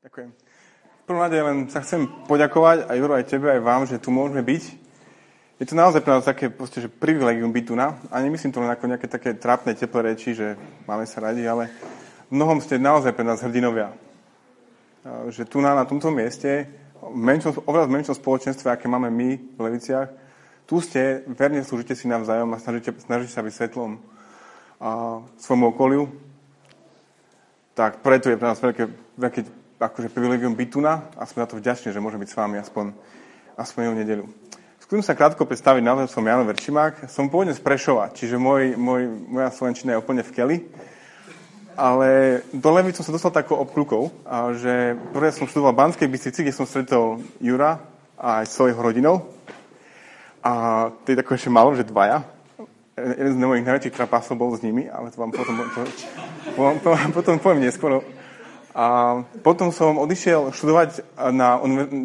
Ďakujem. V prvom rade len sa chcem poďakovať aj Juro, aj tebe, aj vám, že tu môžeme byť. Je to naozaj pre nás také proste, že privilegium byť tu na. A nemyslím to len ako nejaké také trápne, teplé reči, že máme sa radi, ale v mnohom ste naozaj pre nás hrdinovia. Že tu na, na tomto mieste, v menšom, oveľa menšom spoločenstve, aké máme my v Leviciach, tu ste, verne slúžite si navzájom a snažíte, snažíte sa byť svetlom a svojmu okoliu. Tak preto je pre nás veľké, veľké akože privilegium byť tu na a sme na to vďační, že môžem byť s vami aspoň, aspoň jednu nedelu. Skúsim sa krátko predstaviť, naozaj som Jano Verčimák. Som pôvodne z Prešova, čiže môj, môj, moja slovenčina je úplne v keli. Ale do Levy som sa dostal takou obklukou, že prvé som študoval v Banskej Bystrici, kde som stretol Jura a aj svojho rodinou. A to je tako ešte malo, že dvaja. Jeden z mojich najväčších trapásov bol s nimi, ale to vám potom, to, to, to, potom poviem neskôr. A potom som odišiel študovať na,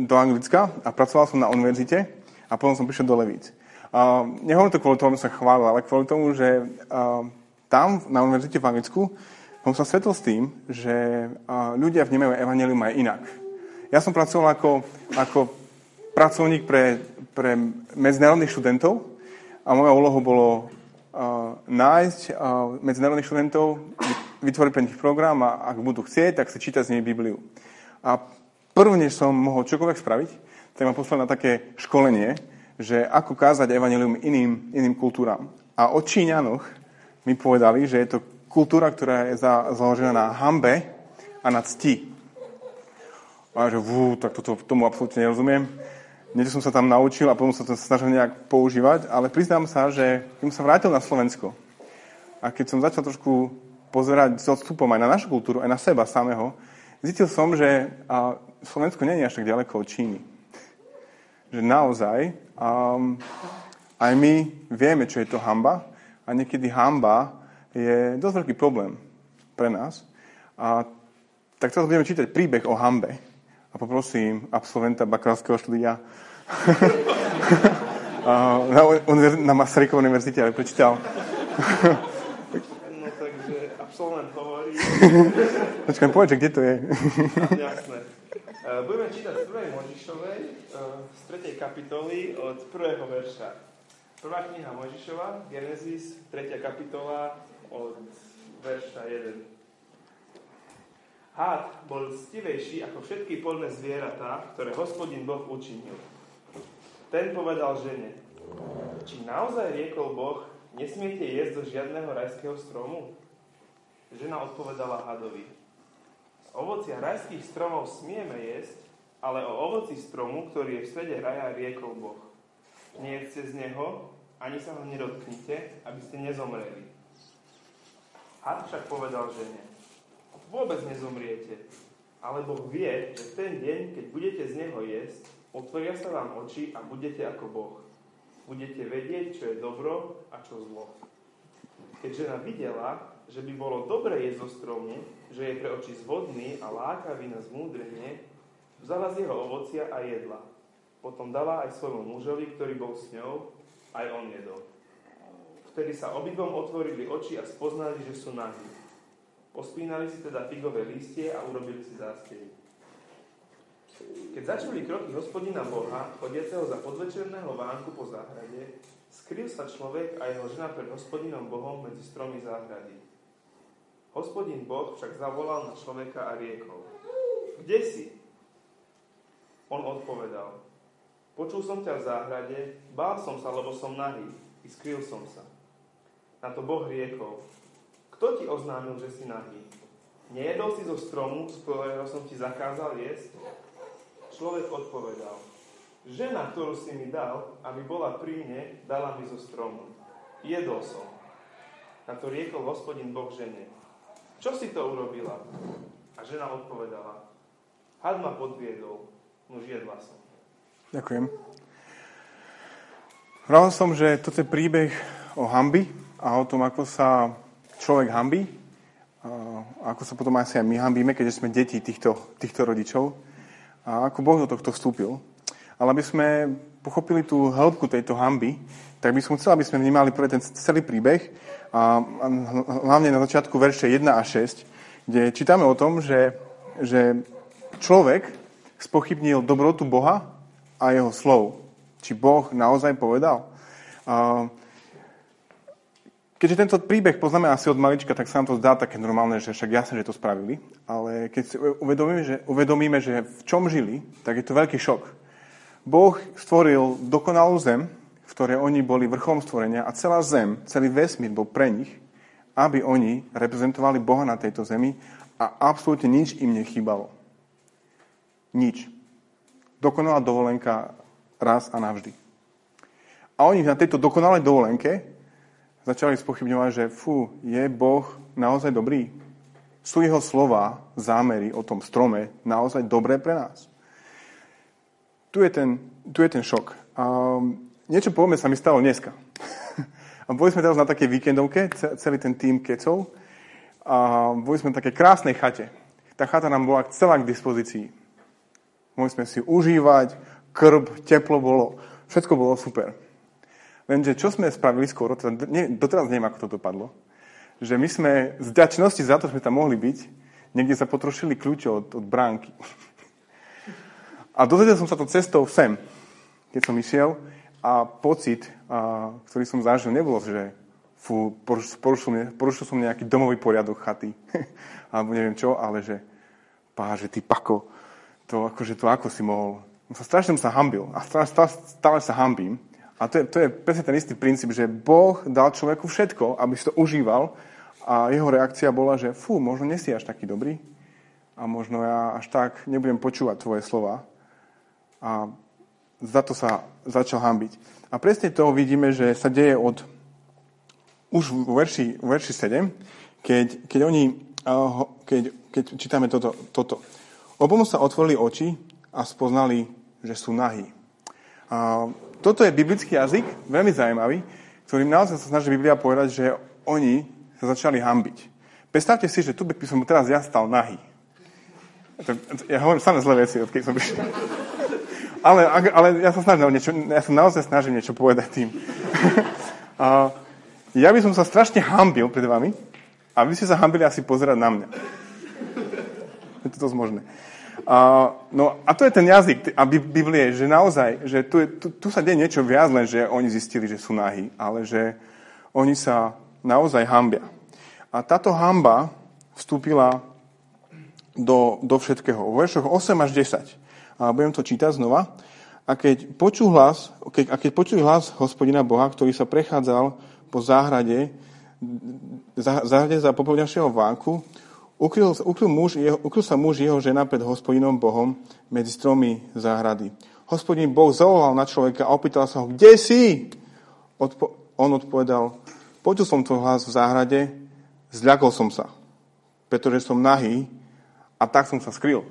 do Anglicka a pracoval som na univerzite a potom som prišiel do Levíc. A nehovorím to kvôli tomu, aby som chválil, ale kvôli tomu, že a, tam na univerzite v Anglicku som sa stretol s tým, že a, ľudia vnímajú evanelium aj inak. Ja som pracoval ako, ako pracovník pre, pre medzinárodných študentov a moja úloha bolo a, nájsť a, medzinárodných študentov, vytvoriť pre nich program a ak budú chcieť, tak si čítať z nej Bibliu. A prvne som mohol čokoľvek spraviť, tak ma poslal na také školenie, že ako kázať evanelium iným, iným kultúram. A o Číňanoch mi povedali, že je to kultúra, ktorá je za, založená na hambe a na cti. A že vú, tak toto, tomu absolútne nerozumiem. Niečo som sa tam naučil a potom sa to snažil nejak používať, ale priznám sa, že keď som sa vrátil na Slovensko a keď som začal trošku pozerať s odstupom aj na našu kultúru, aj na seba samého, zistil som, že Slovensko nie je až tak ďaleko od Číny. Že naozaj um, aj my vieme, čo je to hamba a niekedy hamba je dosť veľký problém pre nás. A tak teraz budeme čítať príbeh o hambe. A poprosím absolventa bakalárskeho štúdia na, na Masarykovej univerzite, aby prečítal absolvent hovorí. Počkaj, povedz, kde to je. Jasné. E, budeme čítať z 1. Možišovej, e, z 3. kapitoly od 1. verša. Prvá kniha Možišova, Genesis, 3. kapitola od verša 1. Hád bol stivejší ako všetky polné zvieratá, ktoré hospodin Boh učinil. Ten povedal žene, či naozaj riekol Boh, nesmiete jesť zo žiadneho rajského stromu? Žena odpovedala hadovi. Z ovocia rajských stromov smieme jesť, ale o ovoci stromu, ktorý je v strede raja, riekol Boh. Nejedzte z neho, ani sa ho nedotknite, aby ste nezomreli. Had však povedal žene, vôbec nezomriete, ale Boh vie, že v ten deň, keď budete z neho jesť, otvoria sa vám oči a budete ako Boh. Budete vedieť, čo je dobro a čo zlo. Keď žena videla, že by bolo dobre jesť zo stromu, že je pre oči zvodný a lákavý na zmúdrenie, vzala z jeho ovocia a jedla. Potom dala aj svojmu mužovi, ktorý bol s ňou, aj on jedol. Vtedy sa obidvom otvorili oči a spoznali, že sú nahí. Pospínali si teda figové listie a urobili si zástevy. Keď začali kroky hospodina Boha, chodiaceho za podvečerného vánku po záhrade, skryl sa človek a jeho žena pred hospodinom Bohom medzi stromy záhrady. Hospodin Boh však zavolal na človeka a riekol, kde si? On odpovedal, počul som ťa v záhrade, bál som sa, lebo som nahý, i skryl som sa. Na to Boh riekol, kto ti oznámil, že si nahý? Nejedol si zo stromu, z ktorého som ti zakázal jesť? Človek odpovedal, žena, ktorú si mi dal, aby bola pri mne, dala mi zo stromu. Jedol som. Na to riekol hospodin Boh žene, čo si to urobila? A žena odpovedala, had ma podviedol, muž jedla som. Ďakujem. Vral som, že toto je príbeh o hambi a o tom, ako sa človek hambí, a ako sa potom asi aj my hambíme, keďže sme deti týchto, týchto rodičov a ako Boh do tohto vstúpil. Ale aby sme pochopili tú hĺbku tejto hamby, tak by som chcel, aby sme vnímali pre ten celý príbeh a hlavne na začiatku verše 1 a 6, kde čítame o tom, že, že človek spochybnil dobrotu Boha a jeho slov. Či Boh naozaj povedal. Keďže tento príbeh poznáme asi od malička, tak sa nám to zdá také normálne, že však jasne, že to spravili. Ale keď si uvedomíme že, uvedomíme, že v čom žili, tak je to veľký šok. Boh stvoril dokonalú zem, v ktorej oni boli vrcholom stvorenia a celá zem, celý vesmír bol pre nich, aby oni reprezentovali Boha na tejto zemi a absolútne nič im nechýbalo. Nič. Dokonalá dovolenka raz a navždy. A oni na tejto dokonalej dovolenke začali spochybňovať, že fú, je Boh naozaj dobrý? Sú jeho slova, zámery o tom strome naozaj dobré pre nás? Tu je ten, tu je ten šok. A niečo povedme sa mi stalo dneska. A boli sme teraz na takej víkendovke, celý ten tým kecov. A boli sme na takej krásnej chate. Tá chata nám bola celá k dispozícii. Mohli sme si užívať, krb, teplo bolo, všetko bolo super. Lenže čo sme spravili skoro, teda nie, doteraz neviem, ako to dopadlo, že my sme z ďačnosti za to, že sme tam mohli byť, niekde sa potrošili kľúče od, od bránky. A dozvedel som sa to cestou sem, keď som išiel a pocit, a, ktorý som zažil, nebolo, že fú, porušil, porušil som nejaký domový poriadok chaty, alebo neviem čo, ale že pá, ty pako, to akože to ako si mohol. No strašne som sa hambil. A stále, stále sa hambím, a to je, to je presne ten istý princíp, že Boh dal človeku všetko, aby si to užíval. A jeho reakcia bola, že fú, možno nesi až taký dobrý. A možno ja až tak nebudem počúvať tvoje slova. A za to sa začal hambiť. A presne to vidíme, že sa deje od už v verši, v verši 7, keď, keď oni, keď, keď čítame toto, toto. Obom sa otvorili oči a spoznali, že sú nahí. A toto je biblický jazyk, veľmi zaujímavý, ktorým naozaj sa snaží Biblia povedať, že oni sa začali hambiť. Predstavte si, že tu by som teraz ja stal nahý. Ja hovorím samé zlé veci, odkedy som prišiel. Ale, ale ja, sa snažím niečo, ja sa naozaj snažím niečo povedať tým. Ja by som sa strašne hambil pred vami a vy ste sa hambili asi pozerať na mňa. Je to dosť možné. No a to je ten jazyk a Biblie, že naozaj, že tu, je, tu, tu sa deje niečo viac, len že oni zistili, že sú nahí, ale že oni sa naozaj hambia. A táto hamba vstúpila do, do všetkého. V veršoch 8 až 10. A budem to čítať znova. A keď počul hlas, keď, a keď počul hlas hospodina Boha, ktorý sa prechádzal po záhrade, záhrade za popolňašieho vánku, Ukryl, ukryl, muž, jeho, ukryl sa muž jeho žena pred hospodinom Bohom medzi stromy záhrady. Hospodin Boh zavolal na človeka a opýtal sa ho, kde si? Odpo- on odpovedal, počul som tvoj hlas v záhrade, zľakol som sa, pretože som nahý a tak som sa skryl.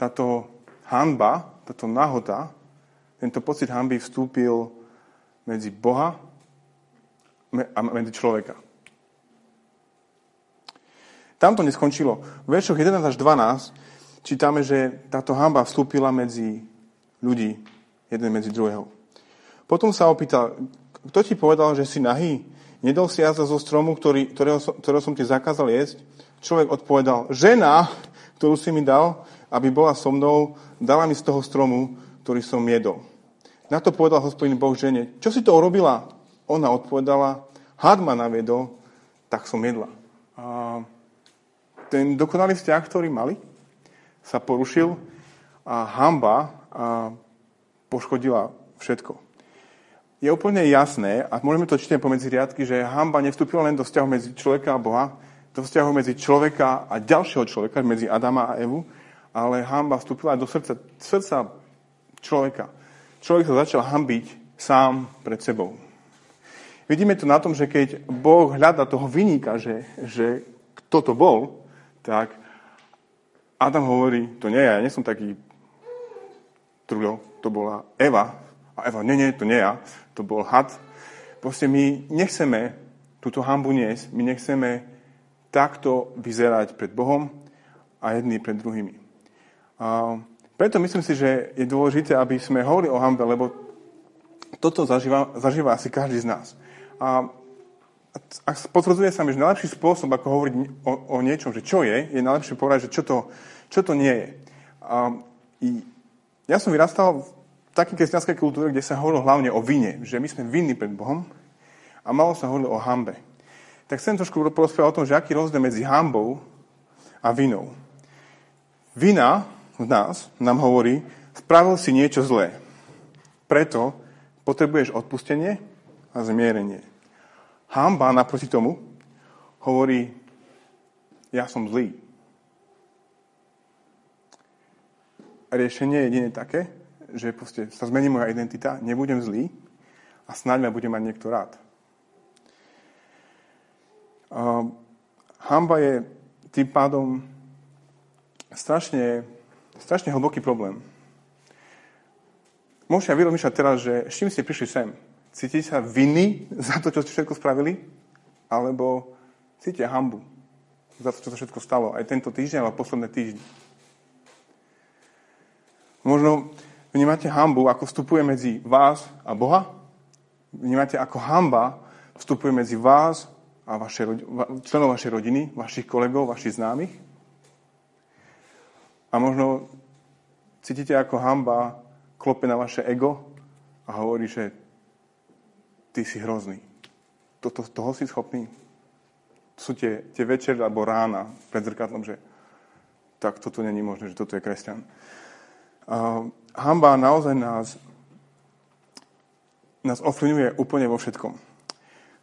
Táto hanba, táto nahota, tento pocit hanby vstúpil medzi Boha a medzi človeka. Tam to neskončilo. V veršoch 11 až 12 čítame, že táto hamba vstúpila medzi ľudí, jeden medzi druhého. Potom sa opýtal, kto ti povedal, že si nahý? Nedol si jazda zo stromu, ktorý, ktorého, ktorého som ti zakázal jesť? Človek odpovedal, žena, ktorú si mi dal, aby bola so mnou, dala mi z toho stromu, ktorý som jedol. Na to povedal hospodin Boh žene, čo si to urobila? Ona odpovedala, had ma naviedol, tak som jedla. A ten dokonalý vzťah, ktorý mali, sa porušil a hamba a poškodila všetko. Je úplne jasné, a môžeme to čítať pomedzi riadky, že hamba nevstúpila len do vzťahu medzi človeka a Boha, do vzťahu medzi človeka a ďalšieho človeka, medzi Adama a Evu, ale hamba vstúpila do srdca, srdca človeka. Človek sa začal hambiť sám pred sebou. Vidíme to na tom, že keď Boh hľada toho vyníka, že, že kto to bol, tak Adam hovorí, to nie ja, ja nie som taký trudo, to bola Eva. A Eva, nie, nie, to nie ja, to bol had. Proste my nechceme túto hambu niesť, my nechceme takto vyzerať pred Bohom a jedný pred druhými. A preto myslím si, že je dôležité, aby sme hovorili o hambe, lebo toto zažíva, zažíva asi každý z nás. A a potvrdzuje sa mi, že najlepší spôsob, ako hovoriť o, o niečom, že čo je, je najlepšie povedať, že čo to, čo to nie je. A, ja som vyrastal v takej kresťanskej kultúre, kde sa hovorilo hlavne o vine, že my sme vinní pred Bohom a malo sa hovorilo o hambe. Tak chcem trošku porozprávať o tom, že aký rozdiel medzi hambou a vinou. Vina v nás nám hovorí, spravil si niečo zlé. Preto potrebuješ odpustenie a zmierenie. Hamba naproti tomu hovorí, ja som zlý. Riešenie je jediné také, že sa zmení moja identita, nebudem zlý a snáď ma bude mať niekto rád. Uh, hamba je tým pádom strašne, strašne hlboký problém. Môžete aj vyrozmýšľať teraz, že s čím ste prišli sem? Cítite sa viny za to, čo ste všetko spravili? Alebo cítite hambu za to, čo sa všetko stalo aj tento týždeň, alebo posledné týždne? Možno vnímate hambu, ako vstupuje medzi vás a Boha? Vnímate, ako hamba vstupuje medzi vás a vaše, členov vašej rodiny, vašich kolegov, vašich známych? A možno cítite, ako hamba klope na vaše ego a hovorí, že ty si hrozný. Toto, toho si schopný? To sú tie, tie večer alebo rána pred zrkadlom, že tak toto není možné, že toto je kresťan. Uh, hamba naozaj nás, nás ovplyvňuje úplne vo všetkom.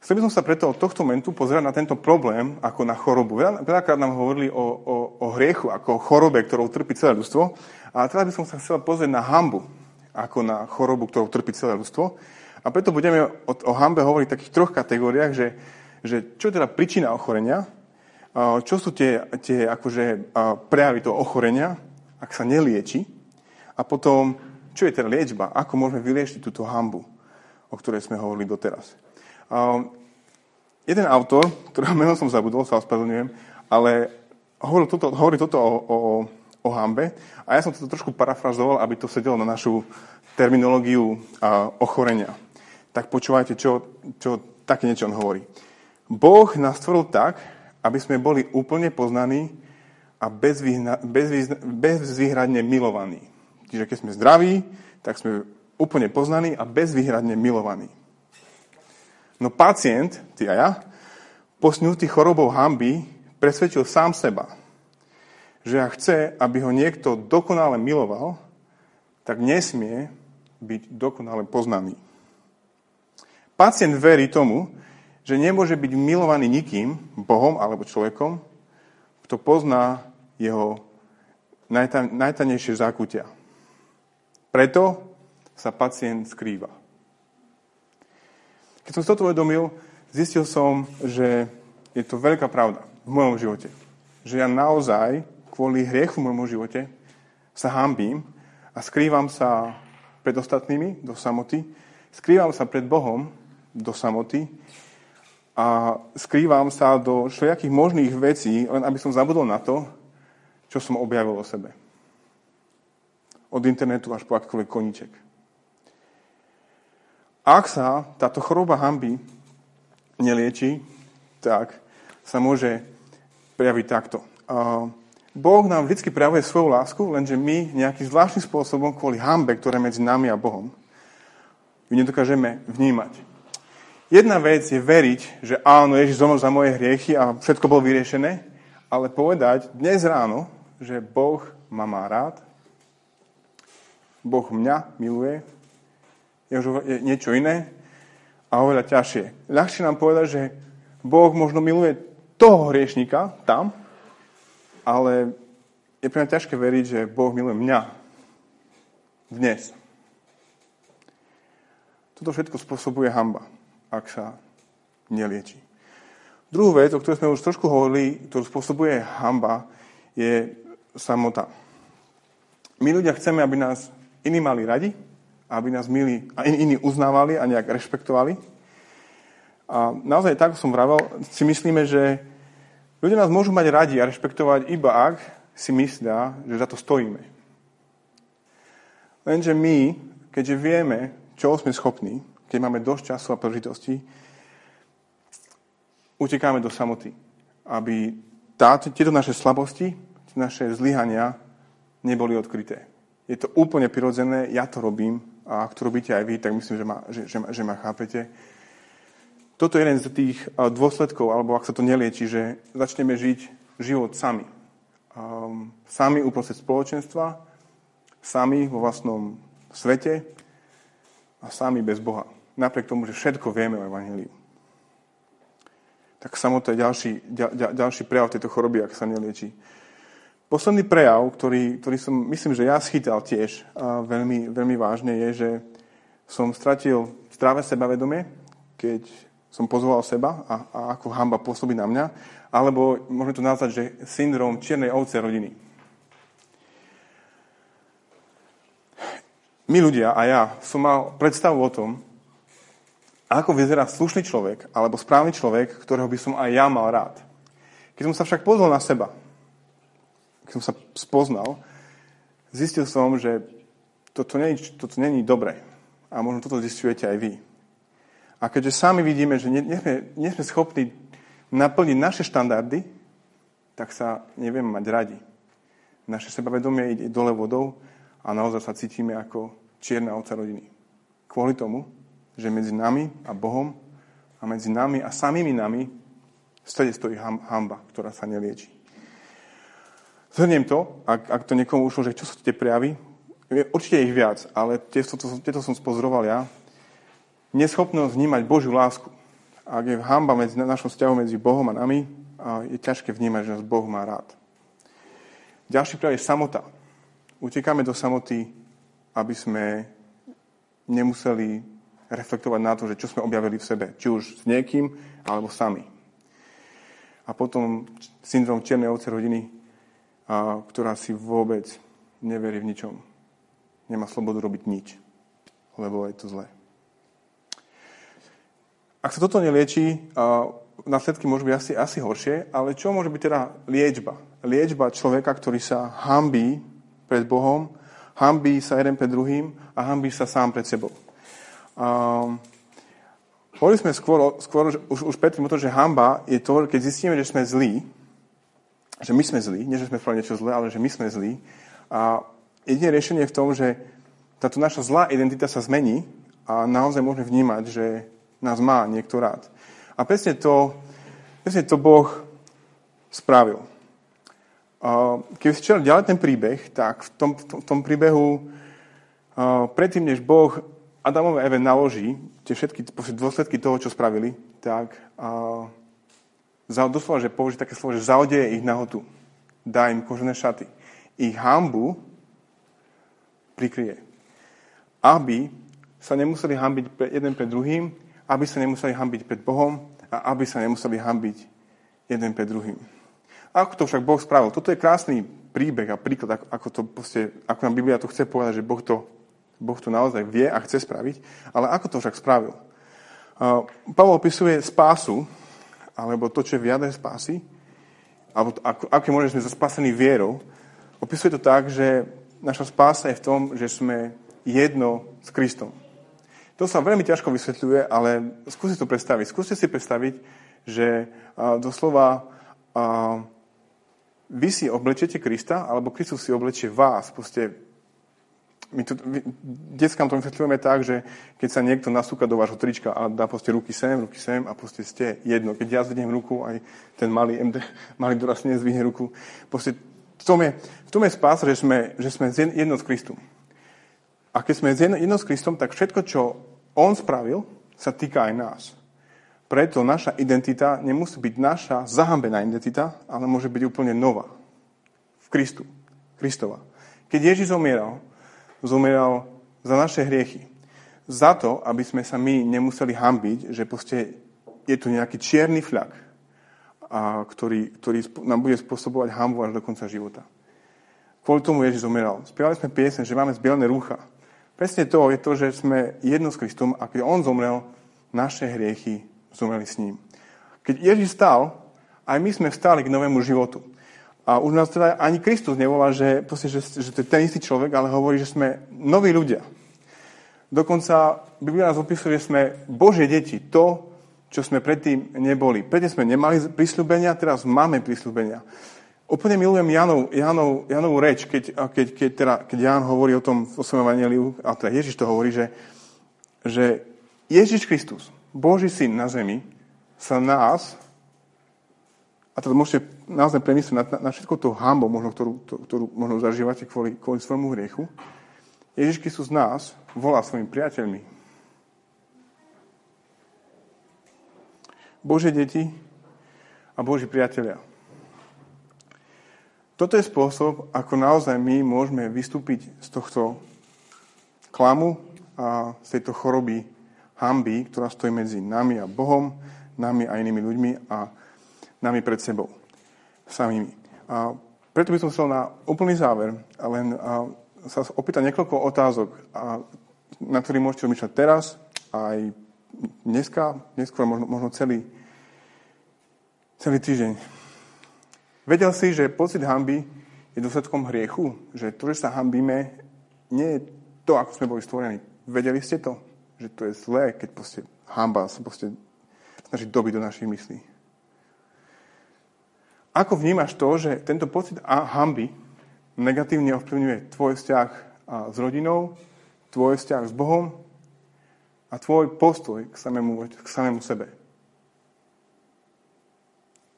Chcel by som sa preto od tohto momentu pozerať na tento problém ako na chorobu. Veľakrát nám hovorili o, o, o hriechu, ako o chorobe, ktorou trpí celé ľudstvo. A teraz by som sa chcel pozrieť na hambu, ako na chorobu, ktorou trpí celé ľudstvo. A preto budeme o, o hambe hovoriť v takých troch kategóriách, že, že čo je teda príčina ochorenia, čo sú tie, tie akože, prejavy toho ochorenia, ak sa nelieči, a potom, čo je teda liečba? Ako môžeme vyliečiť túto hambu, o ktorej sme hovorili doteraz? Um, jeden autor, ktorého meno som zabudol, sa ospravedlňujem, ale hovoril toto, hovorí toto o, o, o hambe a ja som to trošku parafrazoval, aby to sedelo na našu terminológiu a, ochorenia. Tak počúvajte, čo, čo také niečo on hovorí. Boh nás stvoril tak, aby sme boli úplne poznaní a bezvýhradne milovaní. Čiže keď sme zdraví, tak sme úplne poznaní a bezvýhradne milovaní. No pacient, ty a ja, posnutý chorobou hamby, presvedčil sám seba, že ak chce, aby ho niekto dokonale miloval, tak nesmie byť dokonale poznaný. Pacient verí tomu, že nemôže byť milovaný nikým, Bohom alebo človekom, kto pozná jeho najtanejšie zákutia. Preto sa pacient skrýva. Keď som si toto uvedomil, zistil som, že je to veľká pravda v mojom živote. Že ja naozaj kvôli hriechu v mojom živote sa hambím a skrývam sa pred ostatnými do samoty, skrývam sa pred Bohom do samoty a skrývam sa do všelijakých možných vecí, len aby som zabudol na to, čo som objavil o sebe od internetu až po akýkoľvek koníček. Ak sa táto choroba hamby nelieči, tak sa môže prejaviť takto. Boh nám vždy prejavuje svoju lásku, lenže my nejakým zvláštnym spôsobom kvôli hambe, ktoré medzi nami a Bohom, ju nedokážeme vnímať. Jedna vec je veriť, že áno, Ježiš zomrel za moje hriechy a všetko bolo vyriešené, ale povedať dnes ráno, že Boh ma má rád Boh mňa miluje, je už niečo iné a oveľa ťažšie. Ľahšie nám povedať, že Boh možno miluje toho hriešnika tam, ale je pre mňa ťažké veriť, že Boh miluje mňa dnes. Toto všetko spôsobuje hamba, ak sa nelieči. Druhú vec, o ktorej sme už trošku hovorili, ktorú spôsobuje hamba, je samota. My ľudia chceme, aby nás iní mali radi, aby nás milí a iní uznávali a nejak rešpektovali. A naozaj, tak som vravel, si myslíme, že ľudia nás môžu mať radi a rešpektovať iba ak si myslia, že za to stojíme. Lenže my, keďže vieme, čo sme schopní, keď máme dosť času a príležitosti, utekáme do samoty, aby táto, tieto naše slabosti naše zlyhania neboli odkryté. Je to úplne prirodzené, ja to robím a ak to robíte aj vy, tak myslím, že ma, že, že, že ma chápete. Toto je jeden z tých dôsledkov, alebo ak sa to nelieči, že začneme žiť život sami. Um, sami uprostred spoločenstva, sami vo vlastnom svete a sami bez Boha. Napriek tomu, že všetko vieme o Evangeliu tak samotné ďalší, ďal, ďalší prejav tejto choroby, ak sa nelieči. Posledný prejav, ktorý, ktorý som, myslím, že ja schytal tiež a veľmi, veľmi vážne, je, že som stratil zdravé sebavedomie, keď som pozval seba a, a ako hamba pôsobí na mňa, alebo môžeme to nazvať, že syndrom čiernej ovce rodiny. My ľudia a ja som mal predstavu o tom, ako vyzerá slušný človek alebo správny človek, ktorého by som aj ja mal rád. Keď som sa však pozrel na seba, keď som sa spoznal, zistil som, že toto není, toto není dobre. A možno toto zistujete aj vy. A keďže sami vidíme, že nie, nie, sme, nie sme schopní naplniť naše štandardy, tak sa nevieme mať radi. Naše sebavedomie ide dole vodou a naozaj sa cítime ako čierna ovca rodiny. Kvôli tomu, že medzi nami a Bohom a medzi nami a samými nami stade stojí hamba, ktorá sa nelieči. Zhrniem to, ak, ak to niekomu ušlo, že čo sú tie prejavy. Určite ich viac, ale tieto, tieto som spozoroval ja. Neschopnosť vnímať Božiu lásku. Ak je hamba medzi našom vzťahu medzi Bohom a nami, je ťažké vnímať, že nás Boh má rád. Ďalší prejav je samota. Utekáme do samoty, aby sme nemuseli reflektovať na to, že čo sme objavili v sebe, či už s niekým, alebo sami. A potom syndrom čiernej ovce rodiny, a, ktorá si vôbec neverí v ničom. Nemá slobodu robiť nič, lebo je to zlé. Ak sa toto nelieči, následky môžu byť asi, asi horšie, ale čo môže byť teda liečba? Liečba človeka, ktorý sa hambí pred Bohom, hambí sa jeden pred druhým a hambí sa sám pred sebou. Um, Hovorili sme skôr, skôr už, už predtým o že hamba je to, keď zistíme, že sme zlí, že my sme zlí, nie že sme spravili niečo zlé, ale že my sme zlí. A jediné riešenie je v tom, že táto naša zlá identita sa zmení a naozaj môžeme vnímať, že nás má niekto rád. A presne to, presne to Boh spravil. Keď si čítal ďalej ten príbeh, tak v tom, v tom príbehu predtým, než Boh Adamové Eve naloží tie všetky dôsledky toho, čo spravili, tak doslova, že použije také slovo, že zaodeje ich nahotu. Dá im kožené šaty. Ich hambu prikrie. Aby sa nemuseli hambiť jeden pred druhým, aby sa nemuseli hambiť pred Bohom a aby sa nemuseli hambiť jeden pred druhým. Ako to však Boh spravil? Toto je krásny príbeh a príklad, ako, to proste, ako nám Biblia to chce povedať, že Boh to Boh to naozaj vie a chce spraviť, ale ako to však spravil? Pavol opisuje spásu, alebo to, čo je v jadre spásy, alebo ako, ako môžeme sme spasení vierou, opisuje to tak, že naša spása je v tom, že sme jedno s Kristom. To sa veľmi ťažko vysvetľuje, ale skúste to predstaviť. Skúste si predstaviť, že doslova vy si oblečete Krista, alebo Kristus si oblečie vás. Proste my to, detskám to vysvetľujeme tak, že keď sa niekto nasúka do vášho trička a dá proste ruky sem, ruky sem a proste ste jedno. Keď ja zvediem ruku, aj ten malý MD, malý dorastne zvihne ruku. Proste v tom je, v tom je spás, že sme, že sme jedno s Kristom. A keď sme jedno s Kristom, tak všetko, čo On spravil, sa týka aj nás. Preto naša identita nemusí byť naša zahambená identita, ale môže byť úplne nová. V Kristu. Kristova. Keď Ježiš zomieral, zomieral za naše hriechy. Za to, aby sme sa my nemuseli hambiť, že proste je tu nejaký čierny fľak, a ktorý, ktorý nám bude spôsobovať hambu až do konca života. Kvôli tomu Ježiš zomieral. Spievali sme piesne, že máme zbielné rúcha. Presne to je to, že sme jedno s Kristom a keď On zomrel, naše hriechy zomreli s ním. Keď Ježiš stal, aj my sme vstali k novému životu. A už nás teda ani Kristus nevolá, že, proste, že, že to je ten istý človek, ale hovorí, že sme noví ľudia. Dokonca Biblia nás opisuje, že sme Božie deti. To, čo sme predtým neboli. Predtým sme nemali prísľubenia, teraz máme prísľubenia. Úplne milujem Janov, Janov, Janovú reč, keď, keď, keď, teda, keď Jan hovorí o tom v svojom evaneliu, a teda Ježiš to hovorí, že, že Ježiš Kristus, Boží syn na zemi, sa nás, a teda môžete naozaj premyslieť na, na, na všetko tú hambu, možno, ktorú, to, ktorú možno zažívate kvôli, kvôli svojmu hriechu, Ježiš Kristus nás volá svojimi priateľmi. Bože deti a Boží priatelia. Toto je spôsob, ako naozaj my môžeme vystúpiť z tohto klamu a z tejto choroby hamby, ktorá stojí medzi nami a Bohom, nami a inými ľuďmi a nami pred sebou. Samými. A preto by som chcel na úplný záver len sa opýtať niekoľko otázok, a, na ktorých môžete rozmýšľať teraz, aj dneska, neskôr možno, možno celý, celý týždeň. Vedel si, že pocit hamby je dôsledkom hriechu? Že to, že sa hambíme, nie je to, ako sme boli stvorení. Vedeli ste to? Že to je zlé, keď proste hamba sa proste snaží dobiť do našich myslí. Ako vnímaš to, že tento pocit hamby negatívne ovplyvňuje tvoj vzťah s rodinou, tvoj vzťah s Bohom a tvoj postoj k samému, k samému sebe?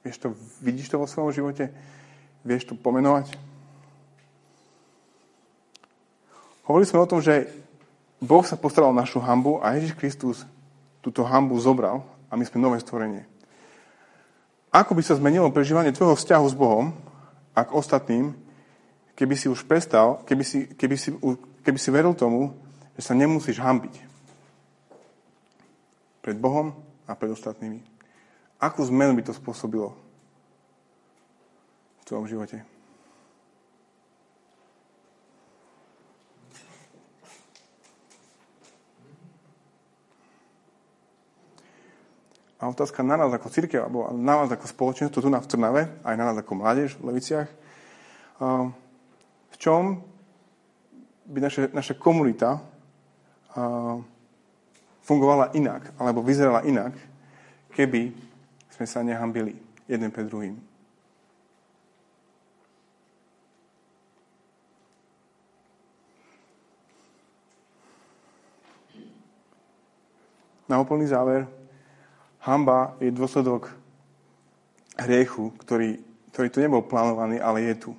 Vieš to, vidíš to vo svojom živote? Vieš to pomenovať? Hovorili sme o tom, že Boh sa postaral o našu hambu a Ježiš Kristus túto hambu zobral a my sme nové stvorenie. Ako by sa zmenilo prežívanie tvojho vzťahu s Bohom a k ostatným, keby si už prestal, keby si, keby si, keby si veril tomu, že sa nemusíš hambiť pred Bohom a pred ostatnými. Akú zmenu by to spôsobilo v tvojom živote? A otázka na nás ako církev, alebo na nás ako spoločenstvo tu na v Trnave, aj na nás ako mládež v Leviciach. V čom by naše, naša komunita fungovala inak, alebo vyzerala inak, keby sme sa nehambili jeden pred druhým. Na úplný záver, hamba je dôsledok hriechu, ktorý, ktorý tu nebol plánovaný, ale je tu.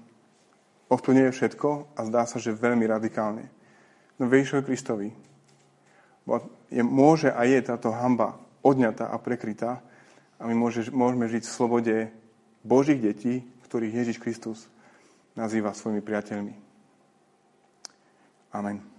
Ovplyvňuje všetko a zdá sa, že veľmi radikálne. No Vejšovi Kristovi je, môže a je táto hamba odňatá a prekrytá a my môže, môžeme žiť v slobode Božích detí, ktorých Ježiš Kristus nazýva svojimi priateľmi. Amen.